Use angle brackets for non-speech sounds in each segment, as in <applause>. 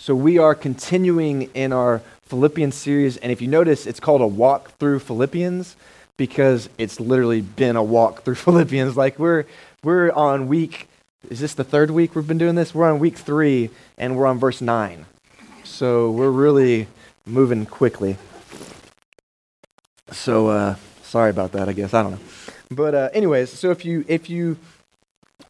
So we are continuing in our Philippians series, and if you notice, it's called a walk through Philippians because it's literally been a walk through <laughs> Philippians. Like we're we're on week is this the third week we've been doing this? We're on week three, and we're on verse nine. So we're really moving quickly. So uh, sorry about that. I guess I don't know, but uh, anyways, so if you if you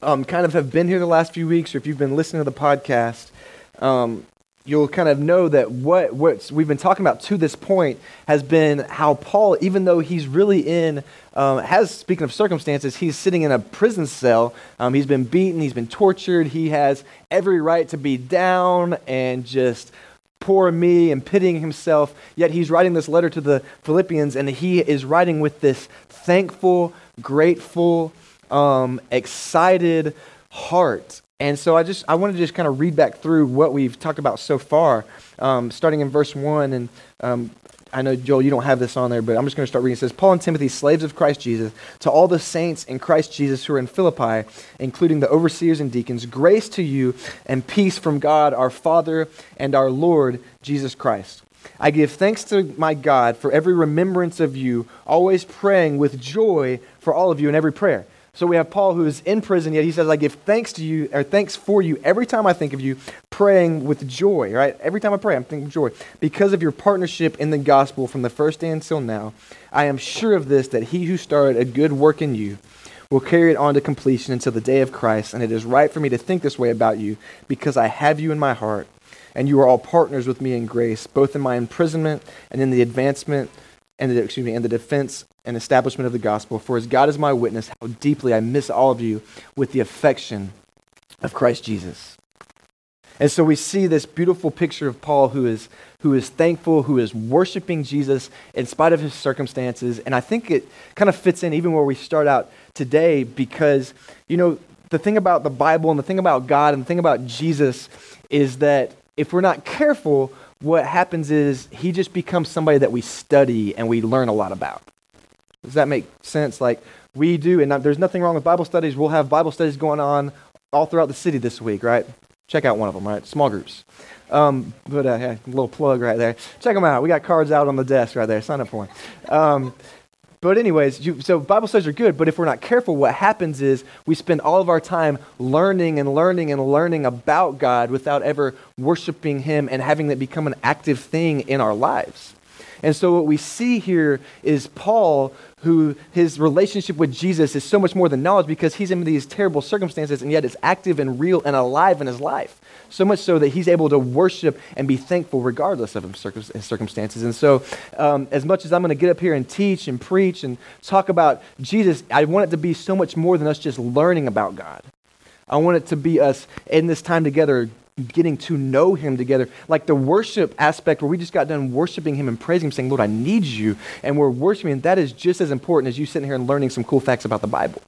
um, kind of have been here the last few weeks, or if you've been listening to the podcast, um, you'll kind of know that what what we've been talking about to this point has been how Paul, even though he's really in, um, has speaking of circumstances, he's sitting in a prison cell. Um, he's been beaten, he's been tortured, he has every right to be down and just poor me and pitying himself. Yet he's writing this letter to the Philippians, and he is writing with this thankful, grateful, um, excited heart and so I just I want to just kind of read back through what we've talked about so far, um, starting in verse one. And um, I know Joel, you don't have this on there, but I'm just going to start reading. It says, "Paul and Timothy, slaves of Christ Jesus, to all the saints in Christ Jesus who are in Philippi, including the overseers and deacons, grace to you and peace from God our Father and our Lord Jesus Christ." I give thanks to my God for every remembrance of you, always praying with joy for all of you in every prayer so we have Paul who is in prison, yet he says, I give thanks to you, or thanks for you every time I think of you, praying with joy, right? Every time I pray, I'm thinking of joy. Because of your partnership in the gospel from the first day until now, I am sure of this, that he who started a good work in you will carry it on to completion until the day of Christ. And it is right for me to think this way about you, because I have you in my heart, and you are all partners with me in grace, both in my imprisonment and in the advancement and the, excuse me, and the defense and establishment of the gospel. For as God is my witness, how deeply I miss all of you with the affection of Christ Jesus. And so we see this beautiful picture of Paul who is, who is thankful, who is worshiping Jesus in spite of his circumstances. And I think it kind of fits in even where we start out today because, you know, the thing about the Bible and the thing about God and the thing about Jesus is that if we're not careful, what happens is he just becomes somebody that we study and we learn a lot about. Does that make sense? Like we do, and there's nothing wrong with Bible studies. We'll have Bible studies going on all throughout the city this week, right? Check out one of them, right? Small groups. Um, but uh, yeah, a little plug right there. Check them out. We got cards out on the desk right there. Sign up for them. Um, but anyways, you, so Bible studies are good, but if we're not careful, what happens is we spend all of our time learning and learning and learning about God without ever worshiping Him and having that become an active thing in our lives. And so what we see here is Paul, who his relationship with Jesus is so much more than knowledge because he's in these terrible circumstances and yet it's active and real and alive in his life. So much so that he's able to worship and be thankful regardless of his circumstances. And so, um, as much as I'm going to get up here and teach and preach and talk about Jesus, I want it to be so much more than us just learning about God. I want it to be us in this time together getting to know him together. Like the worship aspect where we just got done worshiping him and praising him, saying, Lord, I need you. And we're worshiping. That is just as important as you sitting here and learning some cool facts about the Bible.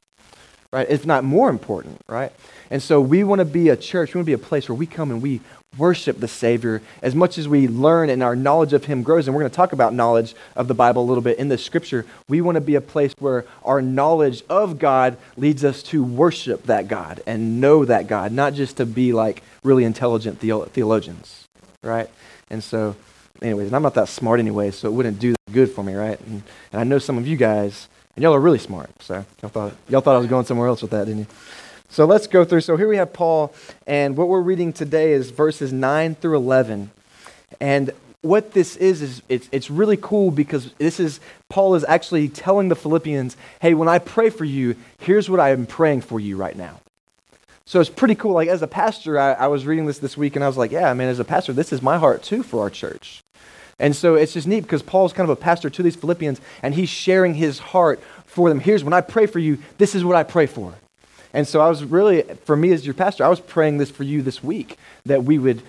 Right? If not more important, right? And so we want to be a church, we want to be a place where we come and we worship the Savior as much as we learn and our knowledge of Him grows. And we're going to talk about knowledge of the Bible a little bit in the scripture. We want to be a place where our knowledge of God leads us to worship that God and know that God, not just to be like really intelligent theologians, right? And so, anyways, and I'm not that smart anyway, so it wouldn't do good for me, right? And, and I know some of you guys, and y'all are really smart, so y'all thought, y'all thought I was going somewhere else with that, didn't you? So let's go through. So here we have Paul, and what we're reading today is verses 9 through 11. And what this is, is it's, it's really cool because this is, Paul is actually telling the Philippians, hey, when I pray for you, here's what I am praying for you right now. So it's pretty cool. Like, as a pastor, I, I was reading this this week, and I was like, yeah, man, as a pastor, this is my heart too for our church. And so it's just neat because Paul's kind of a pastor to these Philippians, and he's sharing his heart for them. Here's when I pray for you, this is what I pray for. And so I was really, for me as your pastor, I was praying this for you this week that we would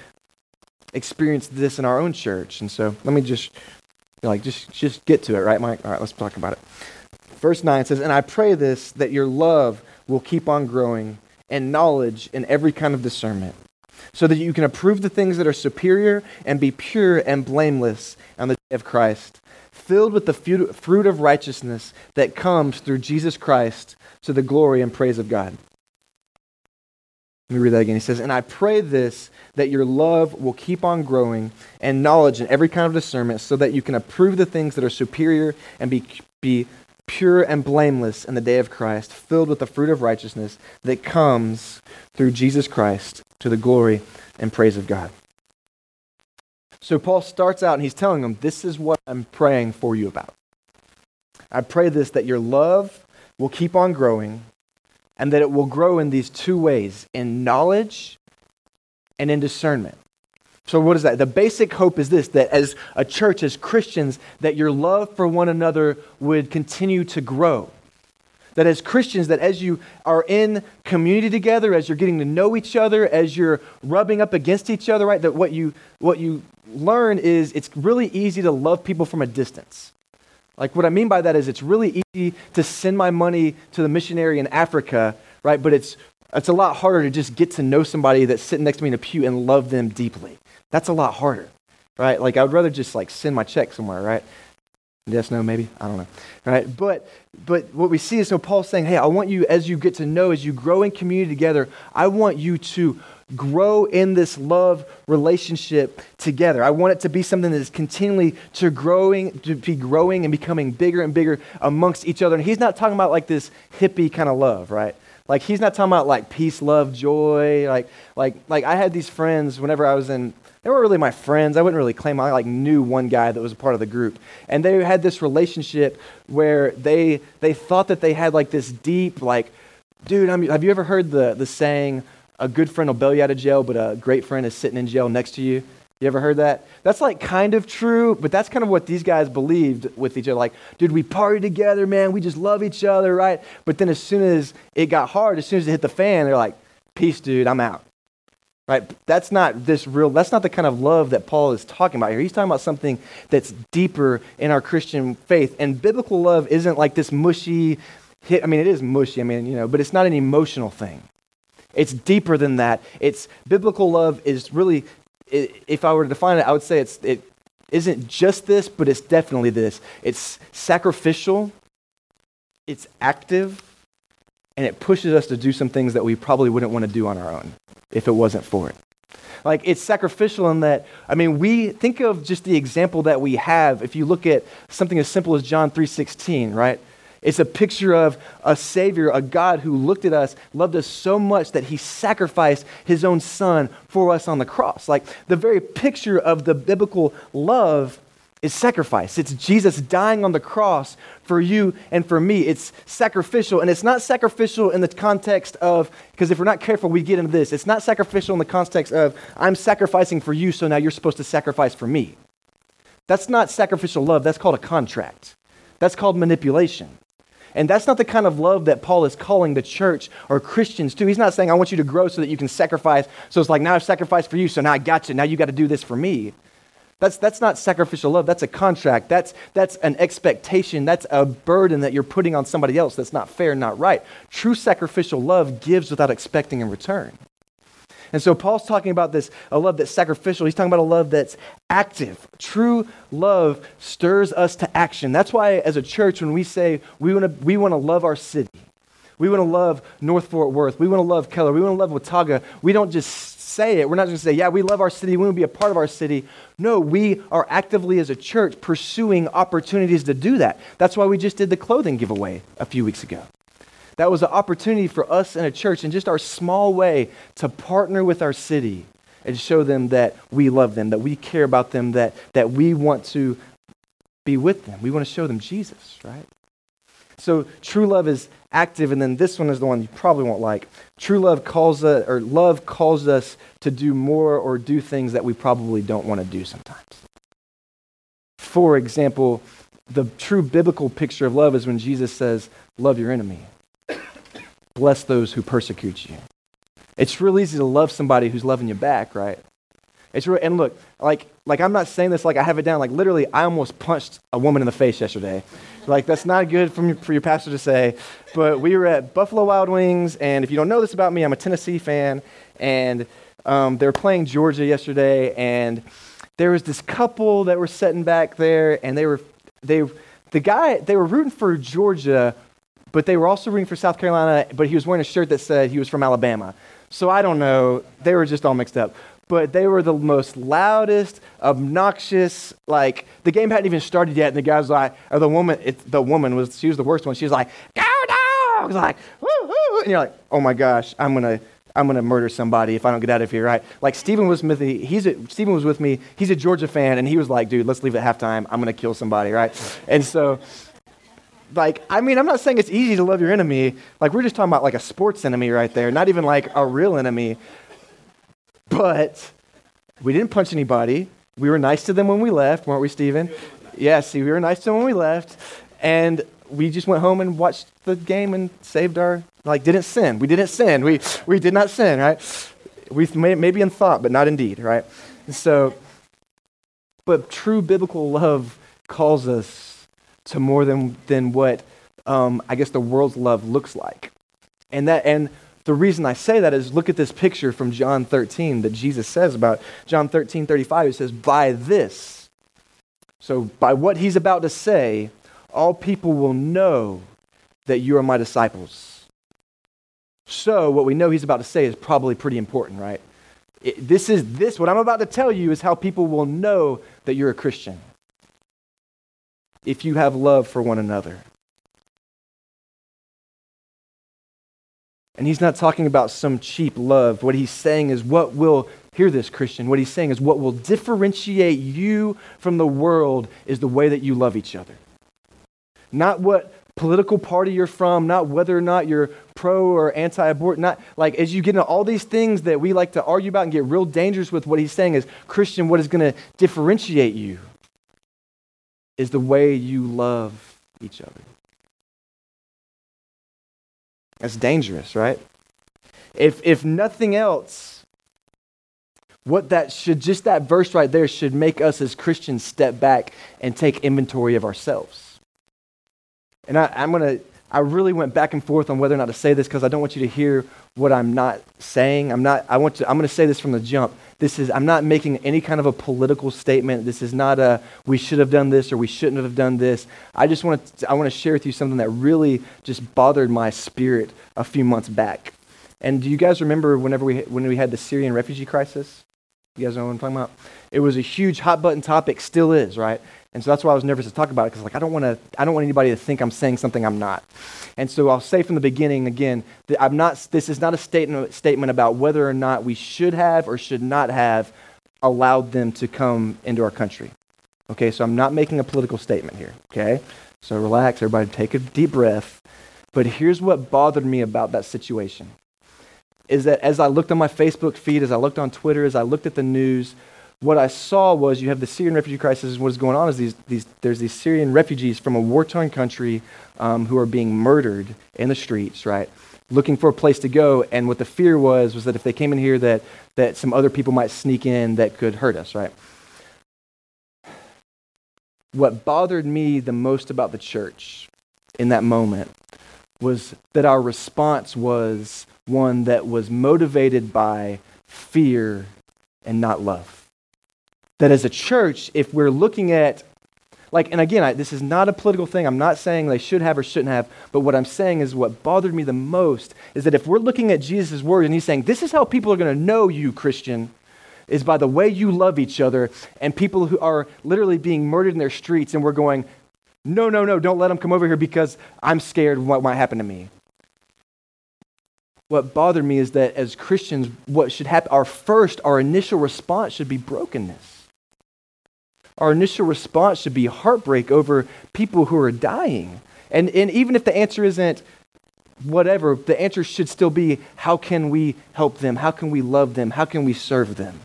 experience this in our own church. And so let me just, like, just, just get to it, right, Mike? All right, let's talk about it. Verse 9 says, And I pray this, that your love will keep on growing and knowledge in every kind of discernment, so that you can approve the things that are superior and be pure and blameless on the day of Christ, filled with the fruit of righteousness that comes through Jesus Christ to the glory and praise of God. Let me read that again. He says, And I pray this, that your love will keep on growing, and knowledge and every kind of discernment, so that you can approve the things that are superior and be, be pure and blameless in the day of Christ, filled with the fruit of righteousness that comes through Jesus Christ to the glory and praise of God. So Paul starts out and he's telling them, This is what I'm praying for you about. I pray this that your love will keep on growing and that it will grow in these two ways in knowledge and in discernment. So, what is that? The basic hope is this that as a church, as Christians, that your love for one another would continue to grow. That as Christians, that as you are in community together, as you're getting to know each other, as you're rubbing up against each other, right, that what you, what you learn is it's really easy to love people from a distance. Like, what I mean by that is it's really easy to send my money to the missionary in Africa, right, but it's, it's a lot harder to just get to know somebody that's sitting next to me in a pew and love them deeply. That's a lot harder, right? Like, I would rather just, like, send my check somewhere, right? Yes, no, maybe? I don't know. Right? But but what we see is so Paul's saying, hey, I want you, as you get to know, as you grow in community together, I want you to grow in this love relationship together. I want it to be something that is continually to growing, to be growing and becoming bigger and bigger amongst each other. And he's not talking about like this hippie kind of love, right? Like he's not talking about like peace, love, joy. Like like like I had these friends whenever I was in they weren't really my friends. I wouldn't really claim I like knew one guy that was a part of the group. And they had this relationship where they they thought that they had like this deep like dude, I'm, have you ever heard the the saying a good friend will bail you out of jail, but a great friend is sitting in jail next to you? You ever heard that? That's like kind of true, but that's kind of what these guys believed with each other. Like, dude, we party together, man. We just love each other, right? But then as soon as it got hard, as soon as it hit the fan, they're like, peace, dude, I'm out. Right? That's not this real, that's not the kind of love that Paul is talking about here. He's talking about something that's deeper in our Christian faith. And biblical love isn't like this mushy, hit, I mean, it is mushy, I mean, you know, but it's not an emotional thing. It's deeper than that. It's biblical love is really, if I were to define it, I would say it's, it isn't just this, but it's definitely this. It's sacrificial, it's active, and it pushes us to do some things that we probably wouldn't want to do on our own if it wasn't for it. Like it's sacrificial in that, I mean, we think of just the example that we have. If you look at something as simple as John 3:16, right? It's a picture of a Savior, a God who looked at us, loved us so much that he sacrificed his own son for us on the cross. Like the very picture of the biblical love is sacrifice. It's Jesus dying on the cross for you and for me. It's sacrificial, and it's not sacrificial in the context of, because if we're not careful, we get into this. It's not sacrificial in the context of, I'm sacrificing for you, so now you're supposed to sacrifice for me. That's not sacrificial love. That's called a contract. That's called manipulation. And that's not the kind of love that Paul is calling the church or Christians to. He's not saying, I want you to grow so that you can sacrifice. So it's like, now I've sacrificed for you, so now I got you. Now you got to do this for me. That's, that's not sacrificial love. That's a contract. That's, that's an expectation. That's a burden that you're putting on somebody else that's not fair, not right. True sacrificial love gives without expecting in return. And so Paul's talking about this a love that's sacrificial. He's talking about a love that's active. True love stirs us to action. That's why, as a church, when we say we want to we want to love our city, we want to love North Fort Worth, we want to love Keller, we want to love Watauga, we don't just say it. We're not just going to say, yeah, we love our city, we want to be a part of our city. No, we are actively as a church pursuing opportunities to do that. That's why we just did the clothing giveaway a few weeks ago. That was an opportunity for us in a church in just our small way to partner with our city and show them that we love them, that we care about them, that, that we want to be with them. We want to show them Jesus, right? So true love is active, and then this one is the one you probably won't like. True love calls us, or love calls us to do more or do things that we probably don't want to do sometimes. For example, the true biblical picture of love is when Jesus says, Love your enemy, bless those who persecute you. It's real easy to love somebody who's loving you back, right? It's real, and look, like, like I'm not saying this like I have it down. Like literally, I almost punched a woman in the face yesterday. Like that's not good for, me, for your pastor to say. But we were at Buffalo Wild Wings, and if you don't know this about me, I'm a Tennessee fan, and um, they were playing Georgia yesterday, and there was this couple that were sitting back there, and they were they the guy they were rooting for Georgia, but they were also rooting for South Carolina, but he was wearing a shirt that said he was from Alabama. So I don't know. They were just all mixed up. But they were the most loudest, obnoxious. Like the game hadn't even started yet, and the guys like, or the woman, it, the woman was she was the worst one. She was like, "Go dogs!" Like, woo, woo. and you're like, "Oh my gosh, I'm gonna." I'm going to murder somebody if I don't get out of here, right? Like Stephen was with me. He's a, Stephen was with me. He's a Georgia fan, and he was like, "Dude, let's leave at halftime. I'm going to kill somebody," right? And so, like, I mean, I'm not saying it's easy to love your enemy. Like, we're just talking about like a sports enemy right there, not even like a real enemy. But we didn't punch anybody. We were nice to them when we left, weren't we, Stephen? Yeah, see, we were nice to them when we left, and we just went home and watched the game and saved our like didn't sin. We didn't sin. We we did not sin, right? We may, maybe in thought, but not in deed, right? And so, but true biblical love calls us to more than than what um, I guess the world's love looks like, and that and the reason I say that is look at this picture from John 13 that Jesus says about John 13, 35. It says, By this. So, by what he's about to say, all people will know that you are my disciples. So, what we know he's about to say is probably pretty important, right? It, this is this, what I'm about to tell you is how people will know that you're a Christian. If you have love for one another. And he's not talking about some cheap love. What he's saying is what will, hear this, Christian, what he's saying is what will differentiate you from the world is the way that you love each other. Not what political party you're from, not whether or not you're pro or anti abort, not like as you get into all these things that we like to argue about and get real dangerous with, what he's saying is, Christian, what is going to differentiate you is the way you love each other. That's dangerous, right? If, if nothing else, what that should, just that verse right there, should make us as Christians step back and take inventory of ourselves. And I, I'm going to, I really went back and forth on whether or not to say this because I don't want you to hear what I'm not saying. I'm not, I want to, I'm going to say this from the jump. This is, I'm not making any kind of a political statement. This is not a, we should have done this or we shouldn't have done this. I just want to, I want to share with you something that really just bothered my spirit a few months back. And do you guys remember whenever we, when we had the Syrian refugee crisis? You guys know what I'm talking about? It was a huge hot button topic, still is, right? And so that's why I was nervous to talk about it because like I don't want to I don't want anybody to think I'm saying something I'm not. And so I'll say from the beginning again that I'm not this is not a statement statement about whether or not we should have or should not have allowed them to come into our country. Okay, so I'm not making a political statement here, okay? So relax, everybody take a deep breath. But here's what bothered me about that situation. Is that as I looked on my Facebook feed, as I looked on Twitter, as I looked at the news, what I saw was you have the Syrian refugee crisis. and What is going on is these, these, there's these Syrian refugees from a war torn country um, who are being murdered in the streets, right? Looking for a place to go. And what the fear was was that if they came in here, that, that some other people might sneak in that could hurt us, right? What bothered me the most about the church in that moment was that our response was one that was motivated by fear and not love that as a church, if we're looking at, like, and again, I, this is not a political thing. I'm not saying they should have or shouldn't have, but what I'm saying is what bothered me the most is that if we're looking at Jesus' word and he's saying, this is how people are going to know you, Christian, is by the way you love each other, and people who are literally being murdered in their streets, and we're going, no, no, no, don't let them come over here because I'm scared of what might happen to me what bothered me is that as Christians, what should happen, our first, our initial response should be brokenness our initial response should be heartbreak over people who are dying. And, and even if the answer isn't whatever, the answer should still be how can we help them? How can we love them? How can we serve them?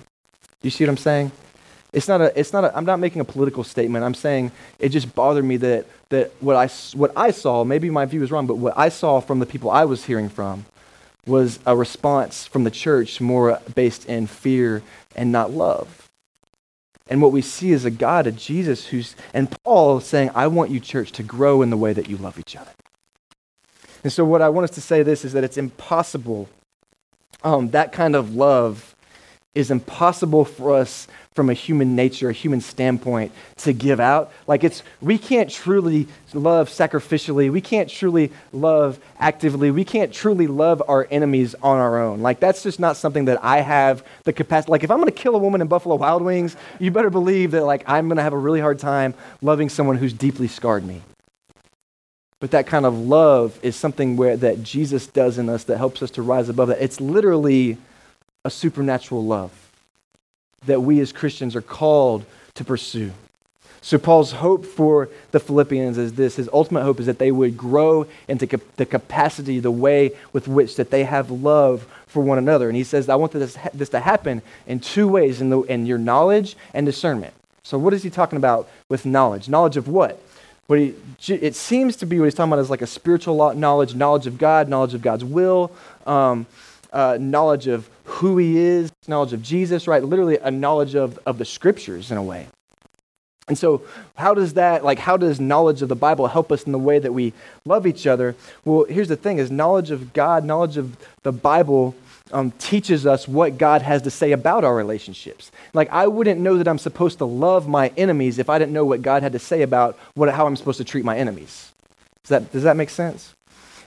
Do you see what I'm saying? It's not a, it's not a, I'm not making a political statement. I'm saying it just bothered me that, that what, I, what I saw, maybe my view is wrong, but what I saw from the people I was hearing from was a response from the church more based in fear and not love. And what we see is a God, a Jesus who's, and Paul saying, I want you, church, to grow in the way that you love each other. And so, what I want us to say this is that it's impossible. Um, that kind of love is impossible for us from a human nature, a human standpoint to give out. Like it's we can't truly love sacrificially. We can't truly love actively. We can't truly love our enemies on our own. Like that's just not something that I have the capacity. Like if I'm going to kill a woman in Buffalo Wild Wings, you better believe that like I'm going to have a really hard time loving someone who's deeply scarred me. But that kind of love is something where that Jesus does in us that helps us to rise above that. It's literally a supernatural love that we as Christians are called to pursue. So, Paul's hope for the Philippians is this his ultimate hope is that they would grow into the capacity, the way with which that they have love for one another. And he says, I want this, this to happen in two ways in, the, in your knowledge and discernment. So, what is he talking about with knowledge? Knowledge of what? What he, it seems to be what he's talking about is like a spiritual knowledge, knowledge of God, knowledge of God's will, um, uh, knowledge of who he is, knowledge of Jesus, right? Literally a knowledge of, of the scriptures in a way. And so, how does that, like, how does knowledge of the Bible help us in the way that we love each other? Well, here's the thing is knowledge of God, knowledge of the Bible um, teaches us what God has to say about our relationships. Like, I wouldn't know that I'm supposed to love my enemies if I didn't know what God had to say about what, how I'm supposed to treat my enemies. Does that, does that make sense?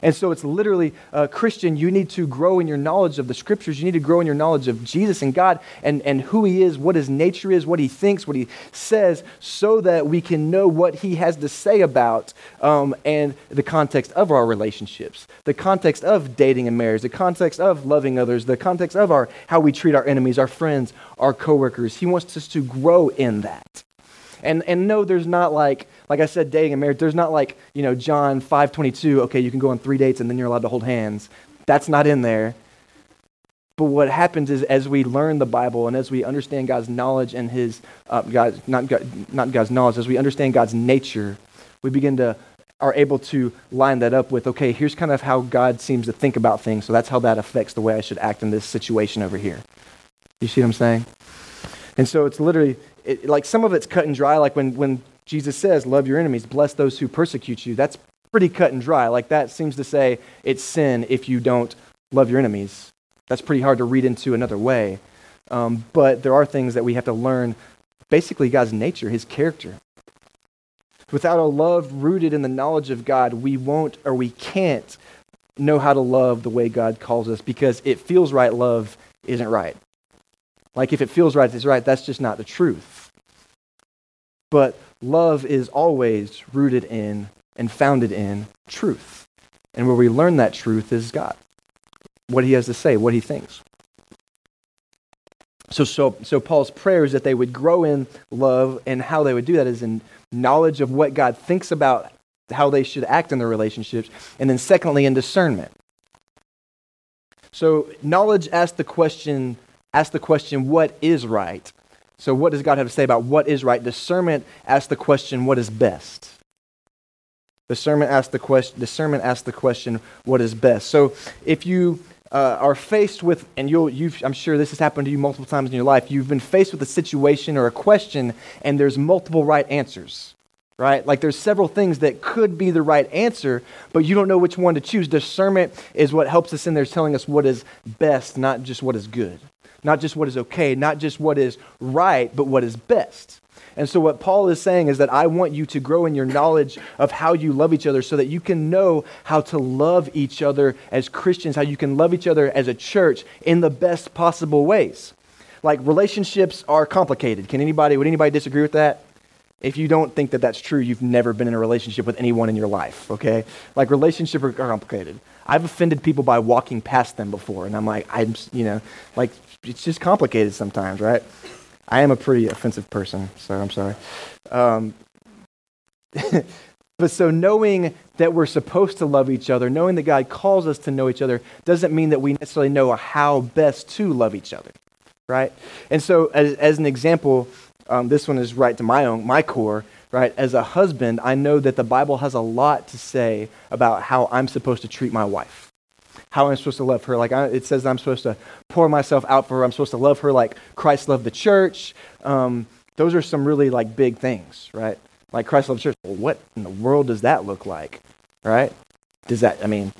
And so it's literally, uh, Christian, you need to grow in your knowledge of the scriptures. You need to grow in your knowledge of Jesus and God and, and who he is, what his nature is, what he thinks, what he says, so that we can know what he has to say about um, and the context of our relationships, the context of dating and marriage, the context of loving others, the context of our, how we treat our enemies, our friends, our coworkers. He wants us to grow in that. And, and no, there's not like, like I said, dating and marriage, there's not like, you know, John 5.22, okay, you can go on three dates and then you're allowed to hold hands. That's not in there. But what happens is as we learn the Bible and as we understand God's knowledge and his, uh, God, not, God, not God's knowledge, as we understand God's nature, we begin to, are able to line that up with, okay, here's kind of how God seems to think about things. So that's how that affects the way I should act in this situation over here. You see what I'm saying? And so it's literally, it, like some of it's cut and dry, like when, when Jesus says, Love your enemies, bless those who persecute you. That's pretty cut and dry. Like that seems to say it's sin if you don't love your enemies. That's pretty hard to read into another way. Um, but there are things that we have to learn basically God's nature, his character. Without a love rooted in the knowledge of God, we won't or we can't know how to love the way God calls us because it feels right love isn't right. Like if it feels right, it's right. That's just not the truth. But love is always rooted in and founded in truth. And where we learn that truth is God. What he has to say, what he thinks. So, so, so Paul's prayer is that they would grow in love, and how they would do that is in knowledge of what God thinks about how they should act in their relationships, and then secondly, in discernment. So, knowledge asks the question, asks the question, what is right? So, what does God have to say about what is right? Discernment asks the question, what is best? Discernment asks the question, discernment asks the question, what is best? So, if you uh, are faced with, and you'll, you've, I'm sure this has happened to you multiple times in your life, you've been faced with a situation or a question, and there's multiple right answers right? Like there's several things that could be the right answer, but you don't know which one to choose. Discernment is what helps us in there, telling us what is best, not just what is good not just what is okay, not just what is right, but what is best. And so, what Paul is saying is that I want you to grow in your knowledge of how you love each other so that you can know how to love each other as Christians, how you can love each other as a church in the best possible ways. Like, relationships are complicated. Can anybody, would anybody disagree with that? If you don't think that that's true, you've never been in a relationship with anyone in your life, okay? Like, relationships are complicated. I've offended people by walking past them before, and I'm like, I'm, you know, like, it's just complicated sometimes, right? I am a pretty offensive person, so I'm sorry. Um, <laughs> but so knowing that we're supposed to love each other, knowing that God calls us to know each other, doesn't mean that we necessarily know how best to love each other, right? And so, as, as an example, um, this one is right to my own my core. Right, as a husband, I know that the Bible has a lot to say about how I'm supposed to treat my wife how I'm supposed to love her. Like I, it says I'm supposed to pour myself out for her. I'm supposed to love her like Christ loved the church. Um, those are some really like big things, right? Like Christ loved the church. Well, what in the world does that look like, right? Does that? I mean,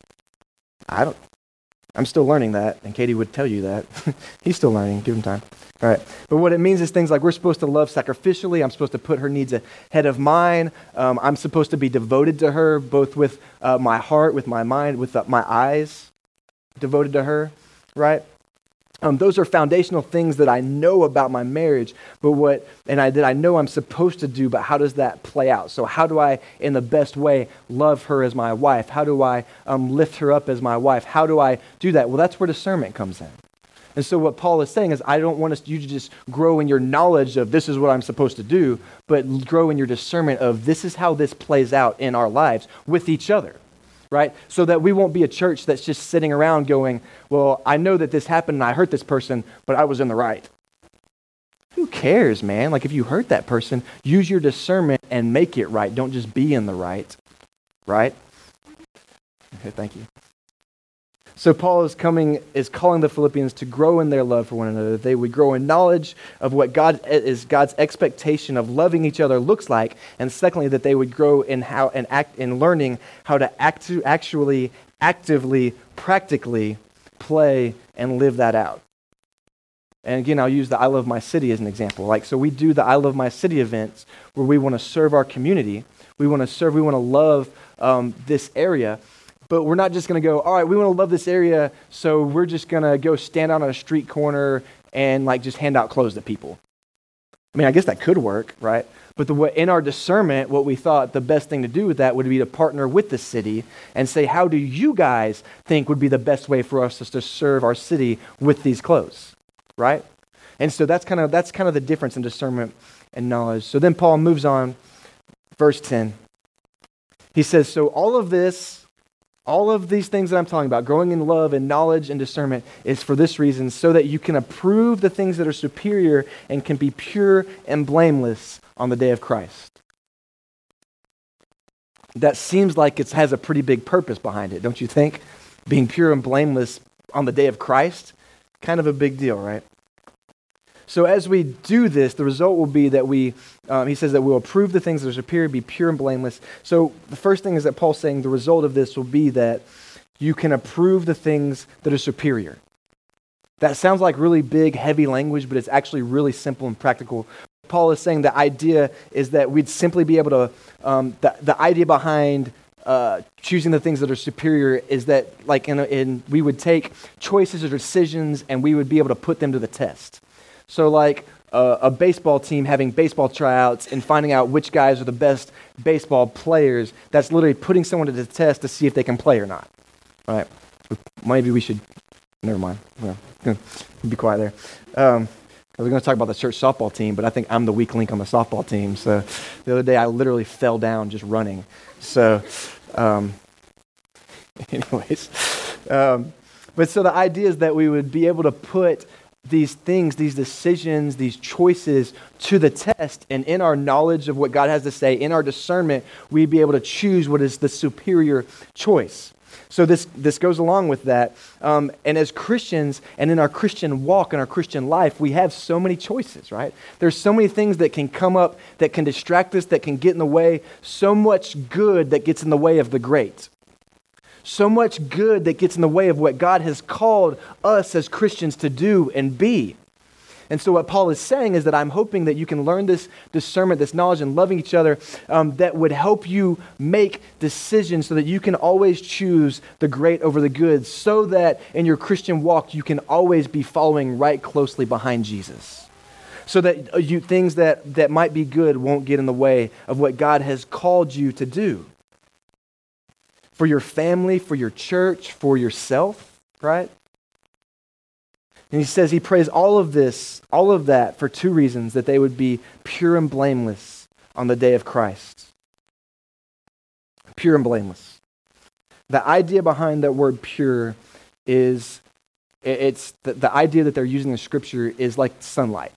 I don't. I'm still learning that, and Katie would tell you that. <laughs> He's still learning. Give him time. All right. But what it means is things like we're supposed to love sacrificially. I'm supposed to put her needs ahead of mine. Um, I'm supposed to be devoted to her, both with uh, my heart, with my mind, with uh, my eyes, devoted to her, right? Um, those are foundational things that I know about my marriage, but what and I that I know I'm supposed to do. But how does that play out? So how do I, in the best way, love her as my wife? How do I um, lift her up as my wife? How do I do that? Well, that's where discernment comes in. And so what Paul is saying is, I don't want us, you to just grow in your knowledge of this is what I'm supposed to do, but grow in your discernment of this is how this plays out in our lives with each other right? So that we won't be a church that's just sitting around going, well, I know that this happened and I hurt this person, but I was in the right. Who cares, man? Like, if you hurt that person, use your discernment and make it right. Don't just be in the right, right? Okay, thank you. So Paul is coming is calling the Philippians to grow in their love for one another. They would grow in knowledge of what God is God's expectation of loving each other looks like, and secondly that they would grow in how and act in learning how to act to actually actively practically play and live that out. And again, I'll use the I Love My City as an example. Like, so we do the I Love My City events where we want to serve our community. We want to serve, we want to love um, this area but we're not just going to go, all right, we want to love this area, so we're just going to go stand out on a street corner and like just hand out clothes to people. I mean, I guess that could work, right? But the, in our discernment, what we thought the best thing to do with that would be to partner with the city and say, how do you guys think would be the best way for us to serve our city with these clothes, right? And so that's kind of that's kind of the difference in discernment and knowledge. So then Paul moves on, verse 10. He says, So all of this all of these things that I'm talking about, growing in love and knowledge and discernment, is for this reason, so that you can approve the things that are superior and can be pure and blameless on the day of Christ. That seems like it has a pretty big purpose behind it, don't you think? Being pure and blameless on the day of Christ, kind of a big deal, right? So as we do this, the result will be that we, um, he says that we'll approve the things that are superior, be pure and blameless. So the first thing is that Paul's saying the result of this will be that you can approve the things that are superior. That sounds like really big, heavy language, but it's actually really simple and practical. Paul is saying the idea is that we'd simply be able to, um, the, the idea behind uh, choosing the things that are superior is that, like, in, in, we would take choices or decisions and we would be able to put them to the test. So, like uh, a baseball team having baseball tryouts and finding out which guys are the best baseball players, that's literally putting someone to the test to see if they can play or not. All right. Maybe we should. Never mind. Well, <laughs> be quiet there. Um, I was going to talk about the church softball team, but I think I'm the weak link on the softball team. So the other day I literally fell down just running. So, um, <laughs> anyways. Um, but so the idea is that we would be able to put these things, these decisions, these choices to the test. And in our knowledge of what God has to say, in our discernment, we'd be able to choose what is the superior choice. So this, this goes along with that. Um, and as Christians and in our Christian walk and our Christian life, we have so many choices, right? There's so many things that can come up that can distract us, that can get in the way, so much good that gets in the way of the great so much good that gets in the way of what God has called us as Christians to do and be. And so, what Paul is saying is that I'm hoping that you can learn this discernment, this knowledge, and loving each other um, that would help you make decisions so that you can always choose the great over the good, so that in your Christian walk you can always be following right closely behind Jesus. So that uh, you, things that, that might be good won't get in the way of what God has called you to do for your family, for your church, for yourself, right? And he says he prays all of this, all of that for two reasons that they would be pure and blameless on the day of Christ. Pure and blameless. The idea behind that word pure is it's the, the idea that they're using in scripture is like sunlight.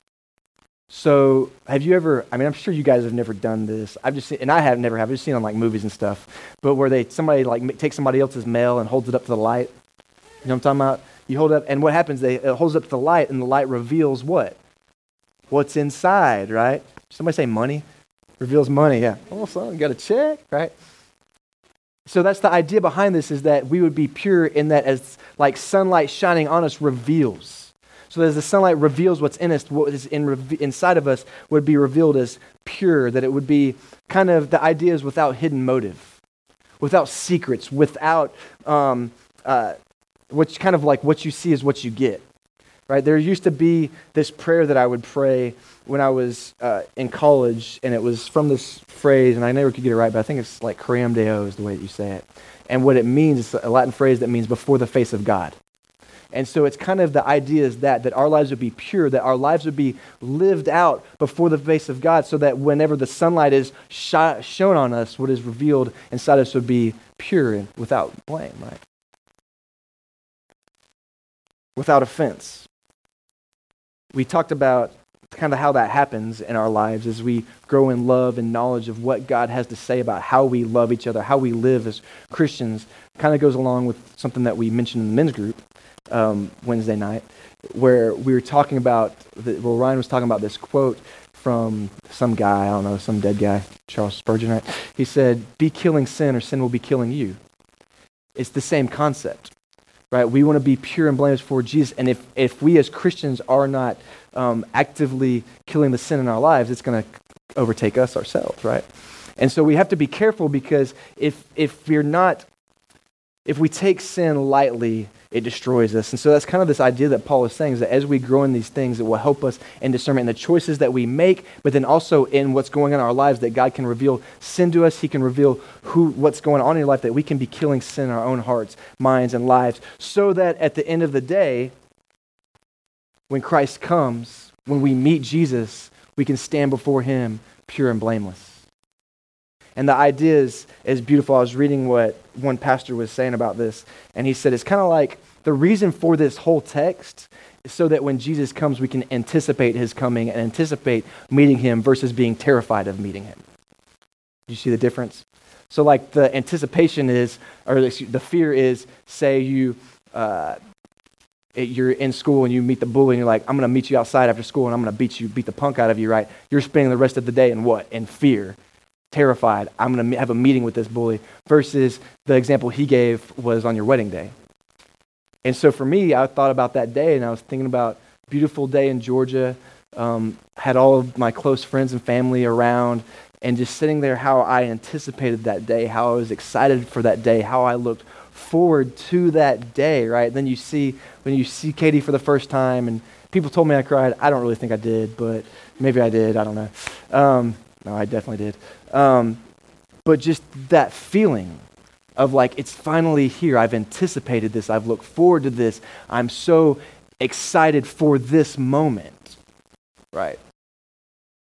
So, have you ever? I mean, I'm sure you guys have never done this. I've just seen, and I have never have. I've just seen on like movies and stuff. But where they somebody like takes somebody else's mail and holds it up to the light. You know what I'm talking about? You hold up, and what happens? They it holds up to the light, and the light reveals what? What's inside, right? Somebody say money. Reveals money. Yeah. Oh, son, got a check, right? So that's the idea behind this is that we would be pure in that as like sunlight shining on us reveals. So as the sunlight reveals what's in us, what is in, inside of us would be revealed as pure, that it would be kind of the ideas without hidden motive, without secrets, without um, uh, which kind of like what you see is what you get. Right? There used to be this prayer that I would pray when I was uh, in college, and it was from this phrase, and I never could get it right, but I think it's like coram deo is the way that you say it. And what it means is a Latin phrase that means before the face of God. And so it's kind of the idea is that, that our lives would be pure, that our lives would be lived out before the face of God, so that whenever the sunlight is sh- shown on us, what is revealed inside us would be pure and without blame, right? Without offense. We talked about kind of how that happens in our lives as we grow in love and knowledge of what God has to say about how we love each other, how we live as Christians, kind of goes along with something that we mentioned in the men's group um, Wednesday night, where we were talking about, the, well, Ryan was talking about this quote from some guy, I don't know, some dead guy, Charles Spurgeon, right? He said, Be killing sin, or sin will be killing you. It's the same concept right? We want to be pure and blameless for Jesus. And if, if we as Christians are not um, actively killing the sin in our lives, it's going to overtake us ourselves, right? And so we have to be careful because if, if we're not, if we take sin lightly, it destroys us. And so that's kind of this idea that Paul is saying is that as we grow in these things, it will help us in discernment in the choices that we make, but then also in what's going on in our lives, that God can reveal sin to us. He can reveal who, what's going on in your life, that we can be killing sin in our own hearts, minds, and lives, so that at the end of the day, when Christ comes, when we meet Jesus, we can stand before him pure and blameless. And the idea is, is beautiful. I was reading what one pastor was saying about this, and he said it's kind of like the reason for this whole text is so that when Jesus comes, we can anticipate his coming and anticipate meeting him versus being terrified of meeting him. Do you see the difference? So, like, the anticipation is, or the fear is, say you. Uh, you're in school and you meet the bully and you're like, I'm going to meet you outside after school and I'm going to beat you, beat the punk out of you, right? You're spending the rest of the day in what? In fear terrified, I'm going to have a meeting with this bully, versus the example he gave was on your wedding day. And so for me, I thought about that day and I was thinking about beautiful day in Georgia, um, had all of my close friends and family around, and just sitting there, how I anticipated that day, how I was excited for that day, how I looked forward to that day, right? And then you see, when you see Katie for the first time, and people told me I cried. I don't really think I did, but maybe I did. I don't know. Um, no, I definitely did. Um, but just that feeling of like, it's finally here. I've anticipated this. I've looked forward to this. I'm so excited for this moment. Right?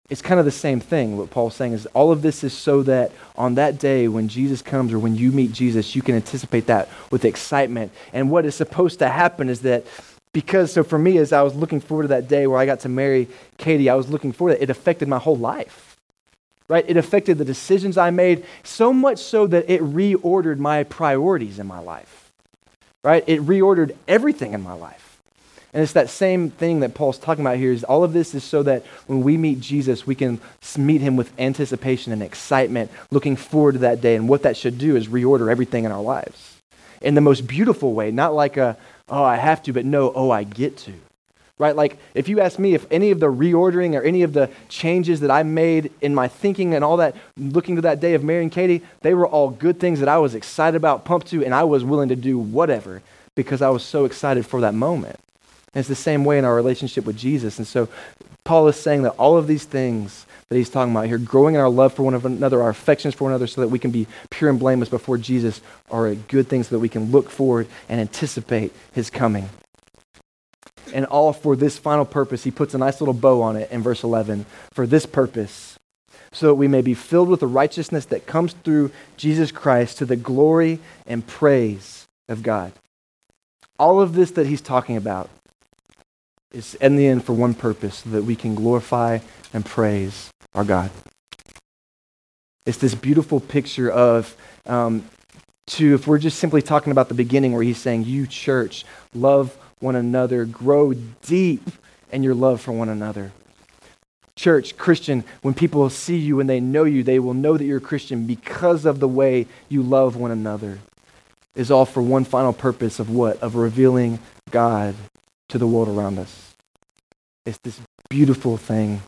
It's kind of the same thing. What Paul's saying is all of this is so that on that day when Jesus comes or when you meet Jesus, you can anticipate that with excitement. And what is supposed to happen is that because, so for me, as I was looking forward to that day where I got to marry Katie, I was looking forward to it. It affected my whole life right? It affected the decisions I made, so much so that it reordered my priorities in my life, right? It reordered everything in my life. And it's that same thing that Paul's talking about here is all of this is so that when we meet Jesus, we can meet him with anticipation and excitement, looking forward to that day. And what that should do is reorder everything in our lives in the most beautiful way, not like a, oh, I have to, but no, oh, I get to right? Like, if you ask me if any of the reordering or any of the changes that I made in my thinking and all that, looking to that day of marrying Katie, they were all good things that I was excited about, pumped to, and I was willing to do whatever because I was so excited for that moment. And it's the same way in our relationship with Jesus. And so, Paul is saying that all of these things that he's talking about here, growing in our love for one another, our affections for one another, so that we can be pure and blameless before Jesus, are a good thing so that we can look forward and anticipate his coming and all for this final purpose. He puts a nice little bow on it in verse 11. For this purpose, so that we may be filled with the righteousness that comes through Jesus Christ to the glory and praise of God. All of this that he's talking about is in the end for one purpose, so that we can glorify and praise our God. It's this beautiful picture of, um, to, if we're just simply talking about the beginning where he's saying, You, church, love one another, grow deep in your love for one another. Church, Christian, when people see you and they know you, they will know that you're a Christian because of the way you love one another. Is all for one final purpose of what? Of revealing God to the world around us. It's this beautiful thing.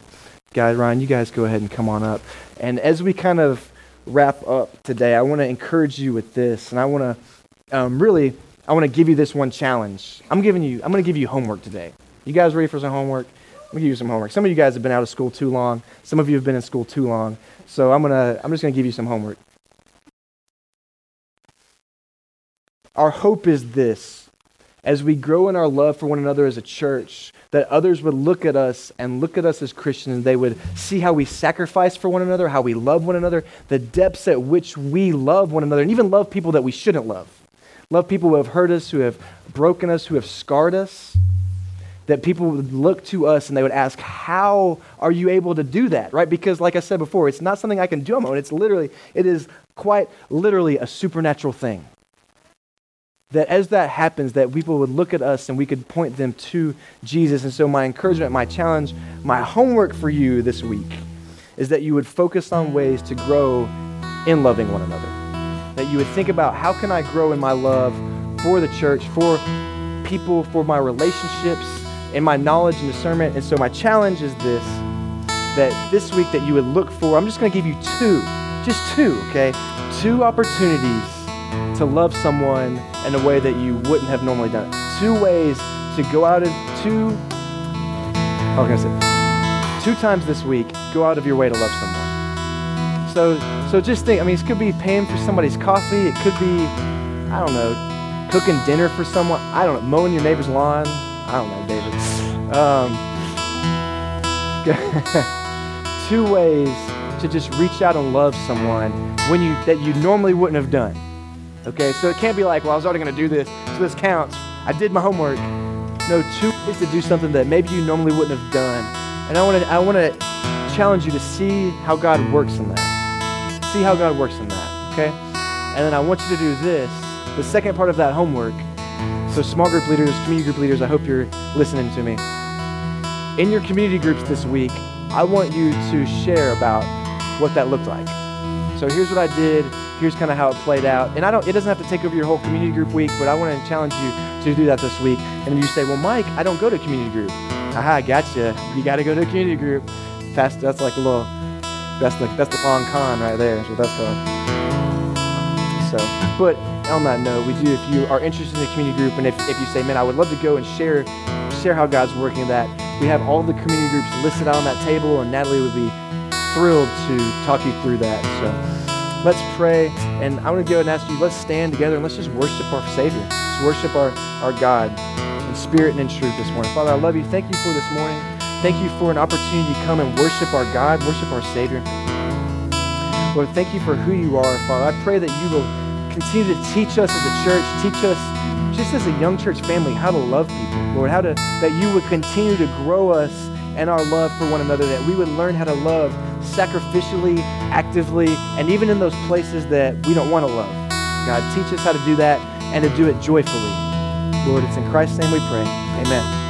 Guys, Ryan, you guys go ahead and come on up. And as we kind of wrap up today, I want to encourage you with this. And I want to um, really, I want to give you this one challenge. I'm giving you, I'm going to give you homework today. You guys ready for some homework? I'm gonna give you some homework. Some of you guys have been out of school too long. Some of you have been in school too long. So I'm gonna I'm just gonna give you some homework. Our hope is this as we grow in our love for one another as a church, that others would look at us and look at us as Christians. They would see how we sacrifice for one another, how we love one another, the depths at which we love one another, and even love people that we shouldn't love. Love people who have hurt us, who have broken us, who have scarred us that people would look to us and they would ask, How are you able to do that? Right? Because, like I said before, it's not something I can do on my own. It's literally, it is quite literally a supernatural thing. That as that happens, that people would look at us and we could point them to Jesus. And so, my encouragement, my challenge, my homework for you this week is that you would focus on ways to grow in loving one another. That you would think about how can I grow in my love for the church, for people, for my relationships, and my knowledge and discernment. And so my challenge is this that this week that you would look for, I'm just going to give you two, just two, okay? Two opportunities to love someone in a way that you wouldn't have normally done. Two ways to go out of two, how can I say, two times this week, go out of your way to love someone. So, so just think, I mean, it could be paying for somebody's coffee. It could be, I don't know, cooking dinner for someone. I don't know, mowing your neighbor's lawn. I don't know, David. Um, <laughs> two ways to just reach out and love someone when you that you normally wouldn't have done. Okay, so it can't be like, well, I was already going to do this, so this counts. I did my homework. No, two ways to do something that maybe you normally wouldn't have done. And I want to I want to challenge you to see how God works in that. See how God works in that. Okay, and then I want you to do this. The second part of that homework so, small group leaders, community group leaders, I hope you're listening to me. In your community groups this week, I want you to share about what that looked like. So, here's what I did. Here's kind of how it played out. And I don't, it doesn't have to take over your whole community group week, but I want to challenge you to do that this week. And you say, well, Mike, I don't go to community group. Aha, gotcha. You got to go to a community group. Fast, that's like a little, that's the, that's the long con right there. That's what that's called. So, but on that note, we do, if you are interested in the community group and if, if you say, man, I would love to go and share, share how God's working that, we have all the community groups listed on that table, and Natalie would be thrilled to talk you through that. So let's pray. And I want to go and ask you, let's stand together and let's just worship our Savior. Let's worship our, our God in spirit and in truth this morning. Father, I love you. Thank you for this morning. Thank you for an opportunity to come and worship our God, worship our Savior. Lord, thank you for who you are, Father. I pray that you will continue to teach us as a church, teach us just as a young church family how to love people, Lord, how to that you would continue to grow us and our love for one another, that we would learn how to love sacrificially, actively, and even in those places that we don't want to love. God, teach us how to do that and to do it joyfully. Lord, it's in Christ's name we pray. Amen.